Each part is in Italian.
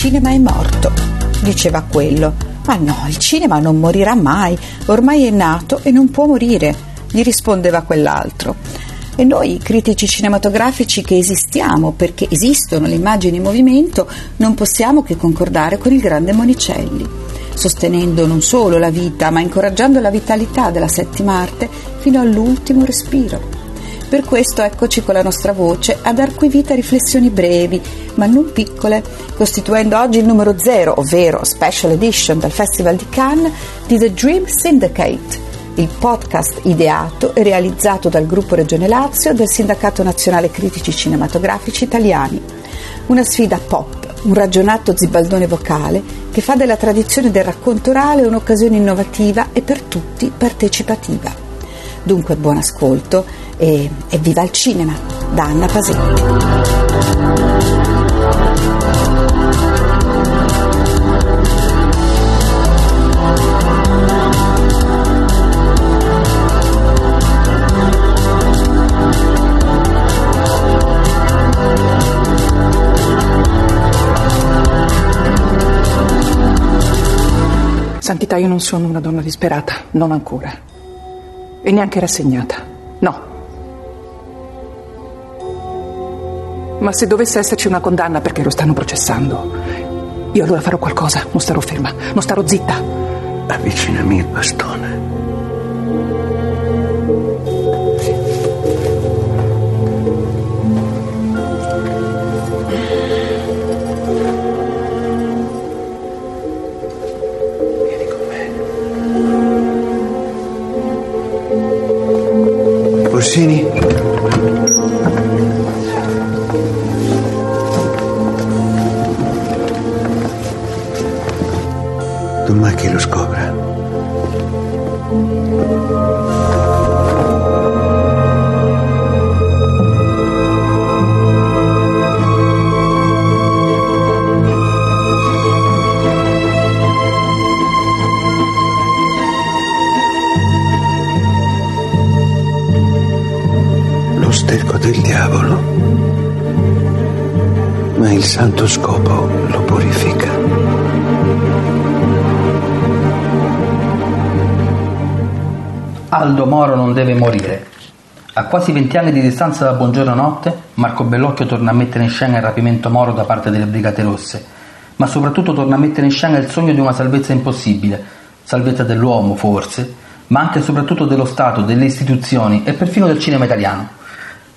cinema è morto, diceva quello. Ma no, il cinema non morirà mai, ormai è nato e non può morire, gli rispondeva quell'altro. E noi, critici cinematografici che esistiamo perché esistono le immagini in movimento, non possiamo che concordare con il grande Monicelli, sostenendo non solo la vita, ma incoraggiando la vitalità della settima arte fino all'ultimo respiro. Per questo eccoci con la nostra voce a dar qui vita a riflessioni brevi, ma non piccole, costituendo oggi il numero zero, ovvero Special Edition del Festival di Cannes, di The Dream Syndicate, il podcast ideato e realizzato dal gruppo Regione Lazio del Sindacato Nazionale Critici Cinematografici Italiani. Una sfida pop, un ragionato zibaldone vocale che fa della tradizione del racconto orale un'occasione innovativa e per tutti partecipativa. Dunque buon ascolto e, e viva il cinema da Anna Pasetti. Santità, io non sono una donna disperata, non ancora. E neanche rassegnata. No. Ma se dovesse esserci una condanna perché lo stanno processando, io allora farò qualcosa, non starò ferma, non starò zitta. Avvicinami il bastone. Santo scopo lo purifica. Aldo Moro non deve morire. A quasi 20 anni di distanza da Buongiorno Notte, Marco Bellocchio torna a mettere in scena il rapimento Moro da parte delle Brigate Rosse, ma soprattutto torna a mettere in scena il sogno di una salvezza impossibile, salvezza dell'uomo forse, ma anche e soprattutto dello Stato, delle istituzioni e perfino del cinema italiano.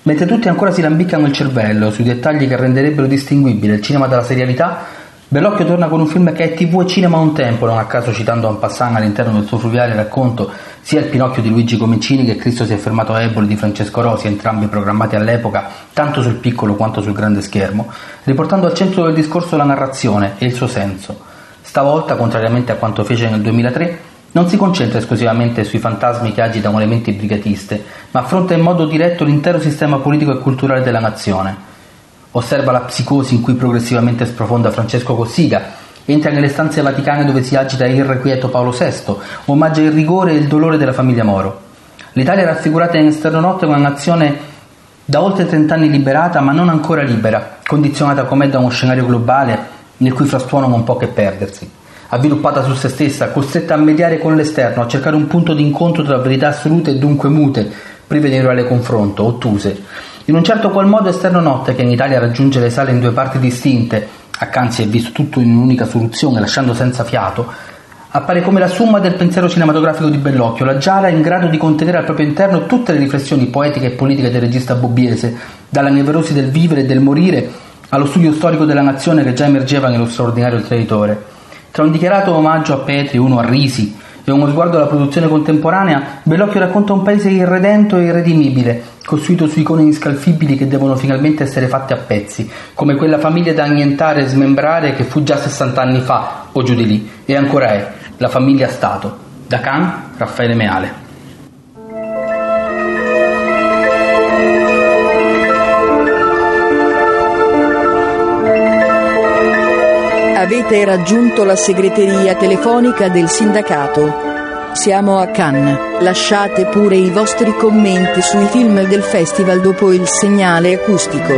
Mentre tutti ancora si lambiccano il cervello sui dettagli che renderebbero distinguibile il cinema dalla serialità, Bellocchio torna con un film che è TV e cinema a un tempo, non a caso citando en passant all'interno del suo fluviale racconto sia il Pinocchio di Luigi Comincini che Cristo si è fermato a Eboli di Francesco Rosi, entrambi programmati all'epoca tanto sul piccolo quanto sul grande schermo, riportando al centro del discorso la narrazione e il suo senso. Stavolta, contrariamente a quanto fece nel 2003, non si concentra esclusivamente sui fantasmi che agitano le menti brigatiste, ma affronta in modo diretto l'intero sistema politico e culturale della nazione. Osserva la psicosi in cui progressivamente sprofonda Francesco Cossiga, entra nelle stanze vaticane dove si agita il irrequieto Paolo VI, omaggia il rigore e il dolore della famiglia Moro. L'Italia è raffigurata in Esterno Notte una nazione da oltre 30 anni liberata ma non ancora libera, condizionata com'è da uno scenario globale nel cui frastuono non può che perdersi. Avviluppata su se stessa, costretta a mediare con l'esterno, a cercare un punto d'incontro tra verità assolute e dunque mute, prive di reale confronto, ottuse. In un certo qual modo Esterno Notte, che in Italia raggiunge le sale in due parti distinte, accanzi è visto tutto in un'unica soluzione, lasciando senza fiato, appare come la somma del pensiero cinematografico di Bellocchio, la giara in grado di contenere al proprio interno tutte le riflessioni poetiche e politiche del regista bobbiese, dalla nevrosi del vivere e del morire allo studio storico della nazione che già emergeva nello straordinario Traditore. Tra un dichiarato omaggio a Petri, uno a Risi e uno sguardo alla produzione contemporanea, Bellocchio racconta un paese irredento e irredimibile, costruito su icone inscalfibili che devono finalmente essere fatte a pezzi, come quella famiglia da annientare e smembrare che fu già 60 anni fa, o giù di lì, e ancora è, la famiglia Stato. Da Can, Raffaele Meale. avete raggiunto la segreteria telefonica del sindacato. Siamo a Cannes. Lasciate pure i vostri commenti sui film del festival dopo il segnale acustico.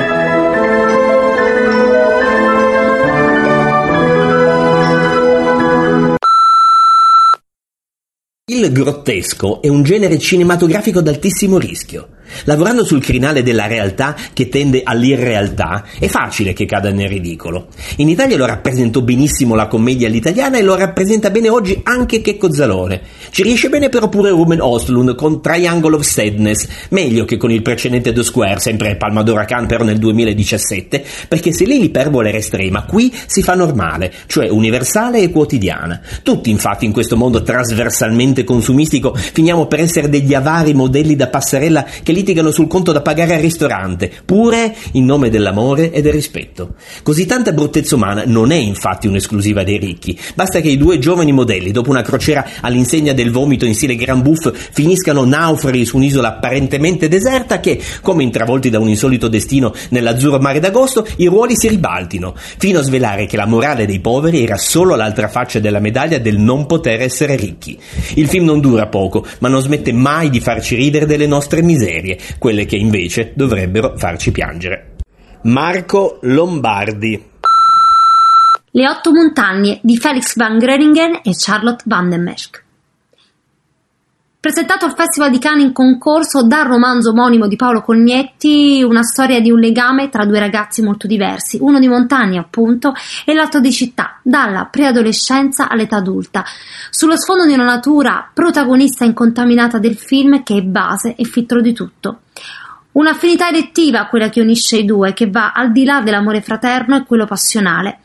Il grottesco è un genere cinematografico d'altissimo rischio Lavorando sul crinale della realtà che tende all'irrealtà, è facile che cada nel ridicolo. In Italia lo rappresentò benissimo la commedia all'italiana e lo rappresenta bene oggi anche Checco Zalone. Ci riesce bene però pure Ruben Ostlund con Triangle of Sadness, meglio che con il precedente The Square, sempre Palmadora Khan però nel 2017, perché se lì l'iperbole era estrema, qui si fa normale, cioè universale e quotidiana. Tutti infatti in questo mondo trasversalmente consumistico finiamo per essere degli avari modelli da passerella che litigano sul conto da pagare al ristorante, pure in nome dell'amore e del rispetto. Così tanta bruttezza umana non è infatti un'esclusiva dei ricchi. Basta che i due giovani modelli, dopo una crociera all'insegna del vomito in stile Gran Buff, finiscano naufraghi su un'isola apparentemente deserta che, come intravolti da un insolito destino nell'azzurro mare d'agosto, i ruoli si ribaltino, fino a svelare che la morale dei poveri era solo l'altra faccia della medaglia del non poter essere ricchi. Il film non dura poco, ma non smette mai di farci ridere delle nostre miserie serie, quelle che invece dovrebbero farci piangere. Marco Lombardi Le otto montagne di Felix van Groningen e Charlotte van den Mesch Presentato al Festival di Cannes in concorso dal romanzo omonimo di Paolo Cognetti, una storia di un legame tra due ragazzi molto diversi, uno di montagna appunto e l'altro di città, dalla preadolescenza all'età adulta, sullo sfondo di una natura protagonista incontaminata del film che è base e filtro di tutto. Un'affinità elettiva quella che unisce i due, che va al di là dell'amore fraterno e quello passionale.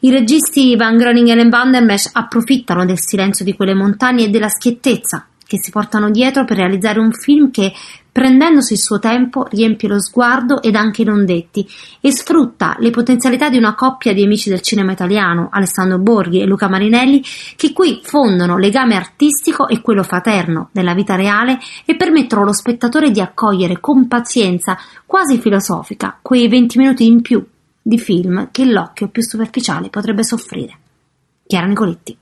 I registi Van Groningen e Van der Mesch approfittano del silenzio di quelle montagne e della schiettezza che si portano dietro per realizzare un film che, prendendosi il suo tempo, riempie lo sguardo ed anche i non detti e sfrutta le potenzialità di una coppia di amici del cinema italiano, Alessandro Borghi e Luca Marinelli, che qui fondono legame artistico e quello fraterno della vita reale e permettono allo spettatore di accogliere con pazienza, quasi filosofica, quei 20 minuti in più di film che l'occhio più superficiale potrebbe soffrire. Chiara Nicoletti.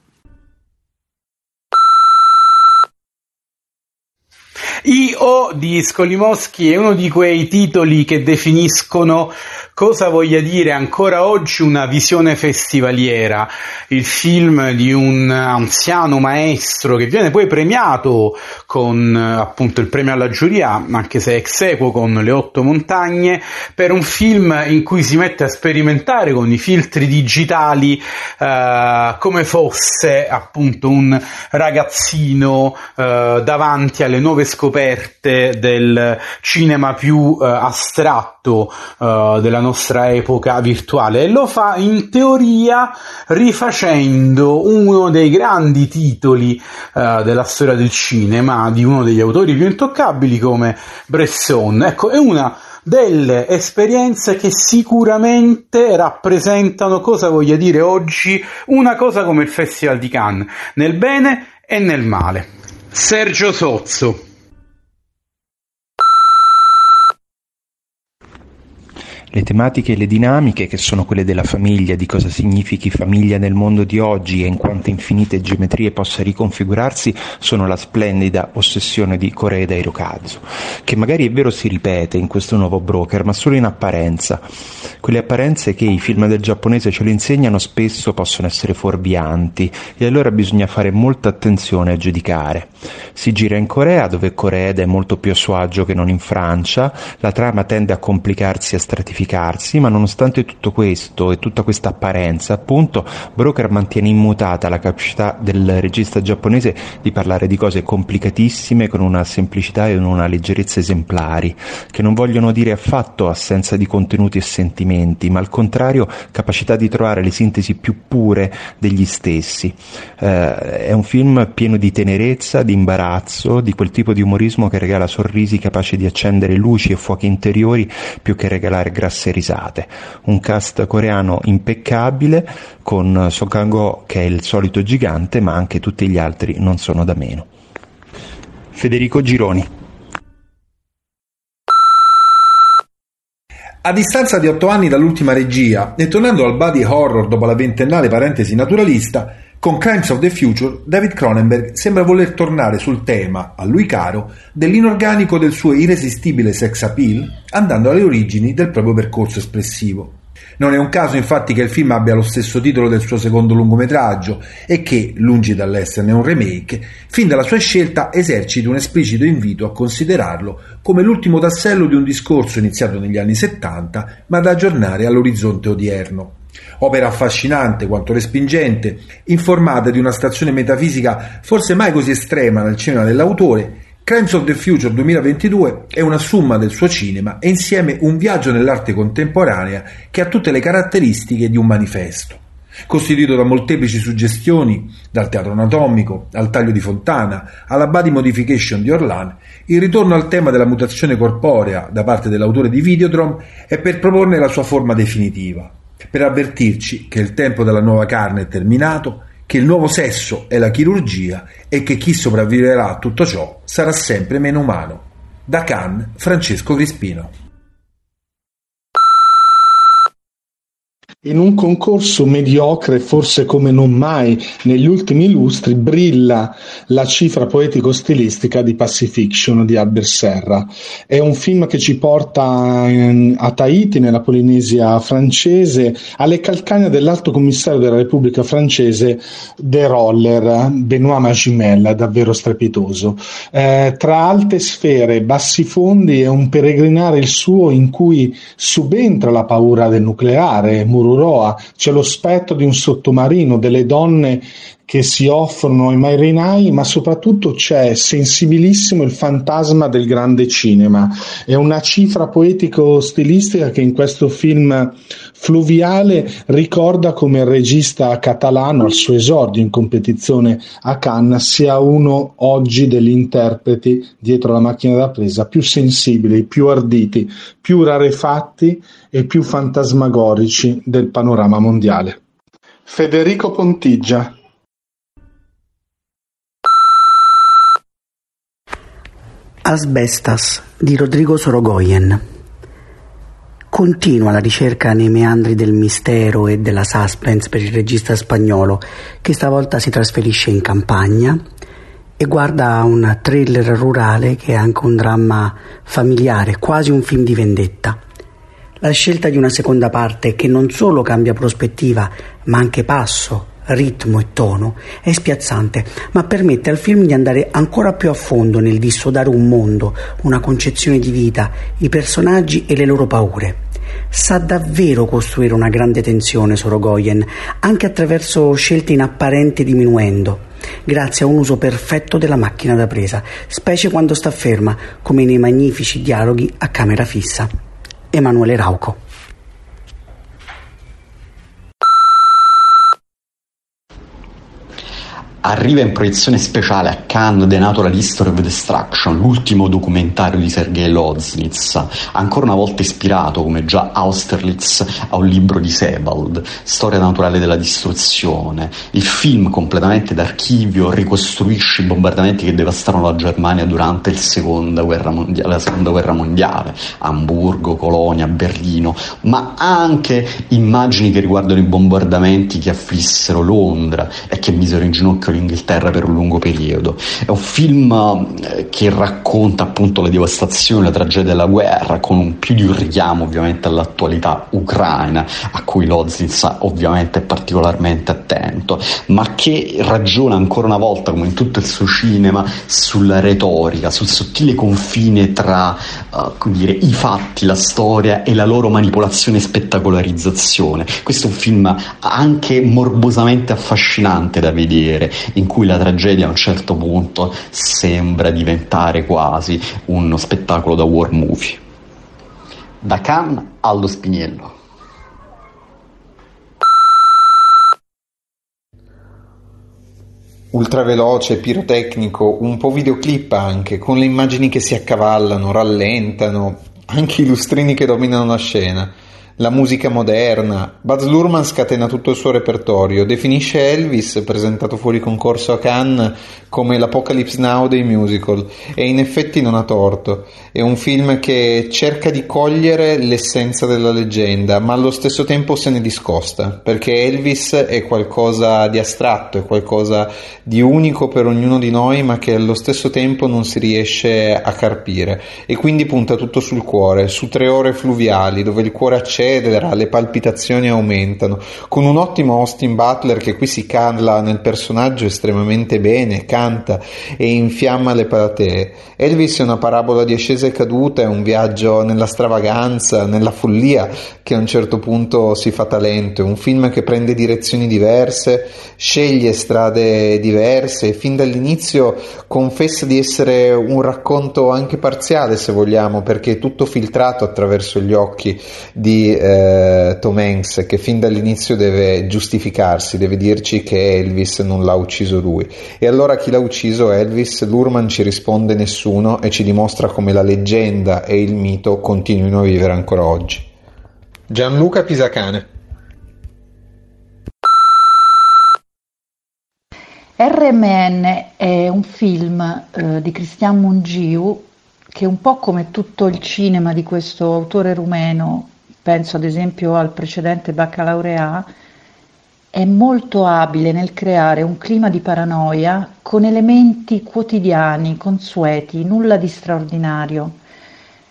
I.O. di Skolimowski è uno di quei titoli che definiscono cosa voglia dire ancora oggi una visione festivaliera, il film di un anziano maestro che viene poi premiato con appunto il premio alla giuria, anche se ex equo con Le otto montagne, per un film in cui si mette a sperimentare con i filtri digitali eh, come fosse appunto un ragazzino eh, davanti alle nuove scoperte del cinema più eh, astratto eh, della nostra epoca virtuale e lo fa in teoria rifacendo uno dei grandi titoli uh, della storia del cinema di uno degli autori più intoccabili come Bresson. Ecco, è una delle esperienze che sicuramente rappresentano cosa voglia dire oggi una cosa come il Festival di Cannes, nel bene e nel male. Sergio Sozzo Le tematiche e le dinamiche, che sono quelle della famiglia, di cosa significhi famiglia nel mondo di oggi e in quante infinite geometrie possa riconfigurarsi, sono la splendida ossessione di Koreeda Hirokazu, che magari è vero si ripete in questo nuovo broker, ma solo in apparenza. Quelle apparenze che i film del giapponese ce lo insegnano spesso possono essere fuorvianti e allora bisogna fare molta attenzione a giudicare. Si gira in Corea, dove Koreeda è molto più a suo agio che non in Francia, la trama tende a complicarsi e a stratificarsi verificarsi, ma nonostante tutto questo e tutta questa apparenza, appunto, Broker mantiene immutata la capacità del regista giapponese di parlare di cose complicatissime con una semplicità e una leggerezza esemplari, che non vogliono dire affatto assenza di contenuti e sentimenti, ma al contrario capacità di trovare le sintesi più pure degli stessi. Eh, è un film pieno di tenerezza, di imbarazzo, di quel tipo di umorismo che regala sorrisi capaci di accendere luci e fuochi interiori più che regalare grassi grasse risate. Un cast coreano impeccabile con Song Kang-ho che è il solito gigante, ma anche tutti gli altri non sono da meno. Federico Gironi. A distanza di otto anni dall'ultima regia e tornando al body horror dopo la ventennale parentesi naturalista, con Crimes of the Future, David Cronenberg sembra voler tornare sul tema, a lui caro, dell'inorganico del suo irresistibile sex appeal, andando alle origini del proprio percorso espressivo. Non è un caso infatti che il film abbia lo stesso titolo del suo secondo lungometraggio e che, lungi dall'esserne un remake, fin dalla sua scelta eserciti un esplicito invito a considerarlo come l'ultimo tassello di un discorso iniziato negli anni 70 ma da aggiornare all'orizzonte odierno. Opera affascinante quanto respingente, informata di una stazione metafisica forse mai così estrema nel cinema dell'autore, Crimes of the Future 2022 è una summa del suo cinema e insieme un viaggio nell'arte contemporanea che ha tutte le caratteristiche di un manifesto. Costituito da molteplici suggestioni, dal teatro anatomico al taglio di Fontana alla body modification di Orlan, il ritorno al tema della mutazione corporea da parte dell'autore di Videodrome è per proporne la sua forma definitiva, per avvertirci che il tempo della nuova carne è terminato che il nuovo sesso è la chirurgia e che chi sopravviverà a tutto ciò sarà sempre meno umano. Da Cannes, Francesco Crispino. In un concorso mediocre, forse come non mai negli ultimi lustri, brilla la cifra poetico-stilistica di Pacifiction di Albert Serra. È un film che ci porta a Tahiti, nella Polinesia francese, alle calcagna dell'alto commissario della Repubblica francese, De Roller, Benoît Magimel, davvero strepitoso. Eh, tra alte sfere bassi fondi è un peregrinare il suo in cui subentra la paura del nucleare, Muro Mururoa, c'è lo spettro di un sottomarino, delle donne che si offrono ai marinai, ma soprattutto c'è sensibilissimo il fantasma del grande cinema. È una cifra poetico-stilistica che in questo film fluviale ricorda come il regista catalano al suo esordio in competizione a Cannes sia uno oggi degli interpreti dietro la macchina da presa più sensibili, più arditi, più rarefatti e più fantasmagorici del panorama mondiale. Federico Pontigia Asbestas di Rodrigo Sorogoyen. Continua la ricerca nei meandri del mistero e della suspense per il regista spagnolo che stavolta si trasferisce in campagna e guarda un thriller rurale che è anche un dramma familiare, quasi un film di vendetta. La scelta di una seconda parte che non solo cambia prospettiva ma anche passo, ritmo e tono è spiazzante, ma permette al film di andare ancora più a fondo nel dissodare un mondo, una concezione di vita, i personaggi e le loro paure. Sa davvero costruire una grande tensione Sorogoyen, anche attraverso scelte in apparente diminuendo, grazie a un uso perfetto della macchina da presa, specie quando sta ferma, come nei magnifici dialoghi a camera fissa. Emanuele Rauco. Arriva in proiezione speciale a Cannes The Natural History of Destruction, l'ultimo documentario di Sergei Loznitz, ancora una volta ispirato, come già Austerlitz, a un libro di Sebald, Storia naturale della distruzione. Il film, completamente d'archivio, ricostruisce i bombardamenti che devastarono la Germania durante la seconda guerra mondiale, Amburgo, Colonia, Berlino, ma anche immagini che riguardano i bombardamenti che afflissero Londra e che misero in ginocchio l'Inghilterra per un lungo periodo. È un film eh, che racconta appunto la devastazione, la tragedia della guerra, con un, più di un richiamo ovviamente all'attualità ucraina, a cui Lozins ovviamente è particolarmente attento, ma che ragiona ancora una volta, come in tutto il suo cinema, sulla retorica, sul sottile confine tra uh, dire, i fatti, la storia e la loro manipolazione e spettacolarizzazione. Questo è un film anche morbosamente affascinante da vedere, in cui la tragedia a un certo punto sembra diventare quasi uno spettacolo da war movie. Da Cannes allo Spiniello. ultraveloce, pirotecnico, un po' videoclip anche, con le immagini che si accavallano, rallentano, anche i lustrini che dominano la scena la musica moderna. Baz Luhrmann scatena tutto il suo repertorio, definisce Elvis, presentato fuori concorso a Cannes, come l'Apocalypse Now dei musical e in effetti non ha torto. È un film che cerca di cogliere l'essenza della leggenda, ma allo stesso tempo se ne discosta, perché Elvis è qualcosa di astratto, è qualcosa di unico per ognuno di noi, ma che allo stesso tempo non si riesce a carpire e quindi punta tutto sul cuore, su tre ore fluviali dove il cuore accende accelera, le palpitazioni aumentano, con un ottimo Austin Butler che qui si cala nel personaggio estremamente bene, canta e infiamma le platee. Elvis è una parabola di ascesa e caduta, è un viaggio nella stravaganza, nella follia che a un certo punto si fa talento, è un film che prende direzioni diverse, sceglie strade diverse e fin dall'inizio confessa di essere un racconto anche parziale se vogliamo, perché è tutto filtrato attraverso gli occhi di eh, Tom Hanks che fin dall'inizio deve giustificarsi, deve dirci che Elvis non l'ha ucciso lui. E allora chi l'ha ucciso Elvis? Lurman ci risponde nessuno e ci dimostra come la leggenda e il mito continuino a vivere ancora oggi. Gianluca Pisacane RMN è un film eh, di Cristian Mungiu che un po' come tutto il cinema di questo autore rumeno, penso ad esempio al precedente Baccalaureat, è molto abile nel creare un clima di paranoia con elementi quotidiani, consueti, nulla di straordinario.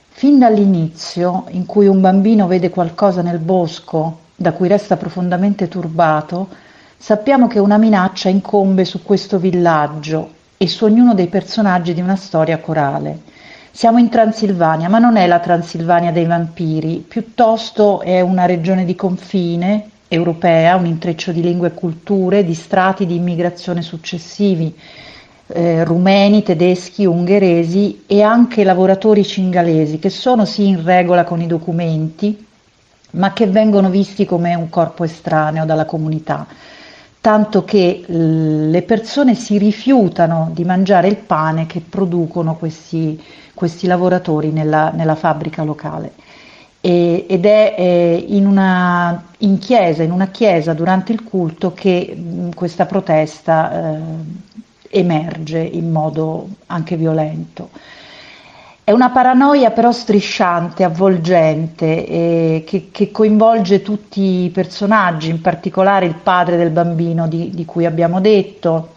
Fin dall'inizio, in cui un bambino vede qualcosa nel bosco da cui resta profondamente turbato, sappiamo che una minaccia incombe su questo villaggio e su ognuno dei personaggi di una storia corale. Siamo in Transilvania, ma non è la Transilvania dei vampiri, piuttosto è una regione di confine europea, un intreccio di lingue e culture, di strati di immigrazione successivi, eh, rumeni, tedeschi, ungheresi e anche lavoratori cingalesi che sono sì in regola con i documenti, ma che vengono visti come un corpo estraneo dalla comunità. Tanto che le persone si rifiutano di mangiare il pane che producono questi, questi lavoratori nella, nella, fabbrica locale. E, ed è eh, in, una, in, chiesa, in una chiesa durante il culto che mh, questa protesta eh, emerge in modo anche violento. È una paranoia però strisciante, avvolgente, eh, che, che, coinvolge tutti i personaggi, in particolare il padre del bambino di, di cui abbiamo detto,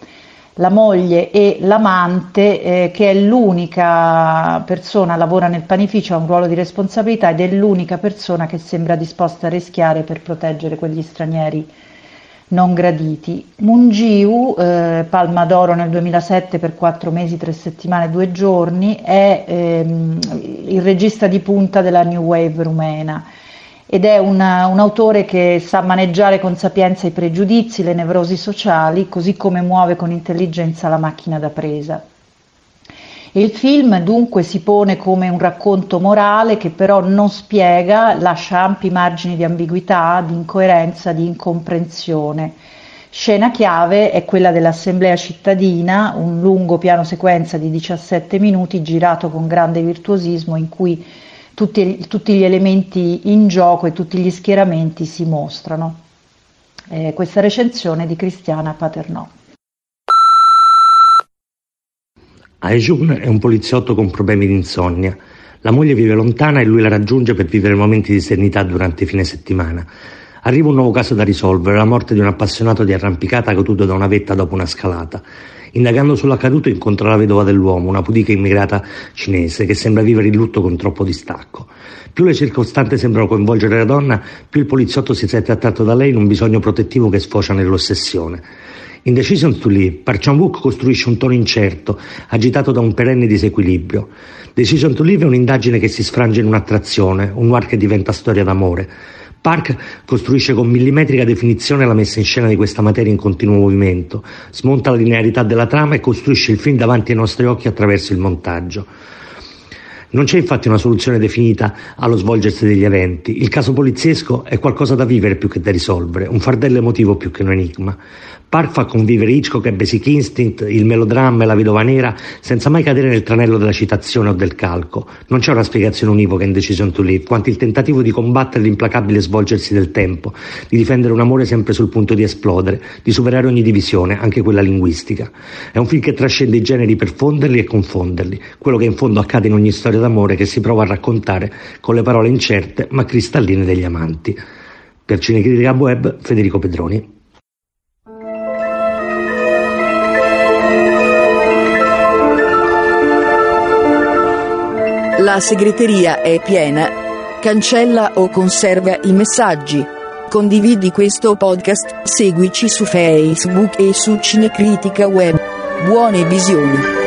la moglie e l'amante, eh, che è l'unica persona, lavora nel panificio, ha un ruolo di responsabilità ed è l'unica persona che sembra disposta a rischiare per proteggere quegli stranieri non graditi. Mungiu, eh, Palma d'Oro nel 2007 per quattro mesi, tre settimane e due giorni, è ehm, il regista di punta della New Wave rumena ed è una, un autore che sa maneggiare con sapienza i pregiudizi, le nevrosi sociali, così come muove con intelligenza la macchina da presa. Il film dunque si pone come un racconto morale che però non spiega, lascia ampi margini di ambiguità, di incoerenza, di incomprensione. Scena chiave è quella dell'Assemblea cittadina, un lungo piano sequenza di 17 minuti girato con grande virtuosismo in cui tutti, tutti gli elementi in gioco e tutti gli schieramenti si mostrano. Eh, questa recensione di Cristiana Paternò. Aejun è un poliziotto con problemi di insonnia. La moglie vive lontana e lui la raggiunge per vivere momenti di serenità durante i fine settimana. Arriva un nuovo caso da risolvere, la morte di un appassionato di arrampicata caduto da una vetta dopo una scalata. Indagando sull'accaduto incontra la vedova dell'uomo, una pudica immigrata cinese che sembra vivere il lutto con troppo distacco. Più le circostanze sembrano coinvolgere la donna, più il poliziotto si sente attratto da lei in un bisogno protettivo che sfocia nell'ossessione. In Decision to Live, Park Chan-wook costruisce un tono incerto, agitato da un perenne disequilibrio. Decision to Live è un'indagine che si sfrange in un'attrazione, un noir che diventa storia d'amore. Park costruisce con millimetrica definizione la messa in scena di questa materia in continuo movimento, smonta la linearità della trama e costruisce il film davanti ai nostri occhi attraverso il montaggio. Non c'è infatti una soluzione definita allo svolgersi degli eventi. Il caso poliziesco è qualcosa da vivere più che da risolvere, un fardello emotivo più che un enigma. Park fa convivere Hitchcock e Basic Instinct, il melodramma e la vedova nera, senza mai cadere nel tranello della citazione o del calco. Non c'è una spiegazione univoca in Decision to Live, quanto il tentativo di combattere l'implacabile svolgersi del tempo, di difendere un amore sempre sul punto di esplodere, di superare ogni divisione, anche quella linguistica. È un film che trascende i generi per fonderli e confonderli, quello che in fondo accade in ogni storia d'amore che si prova a raccontare con le parole incerte ma cristalline degli amanti. Per Cinecritica Web, Federico Pedroni. La segreteria è piena Cancella o conserva i messaggi. Condividi questo podcast, seguici su Facebook e su Cinecritica Web. Buone visioni.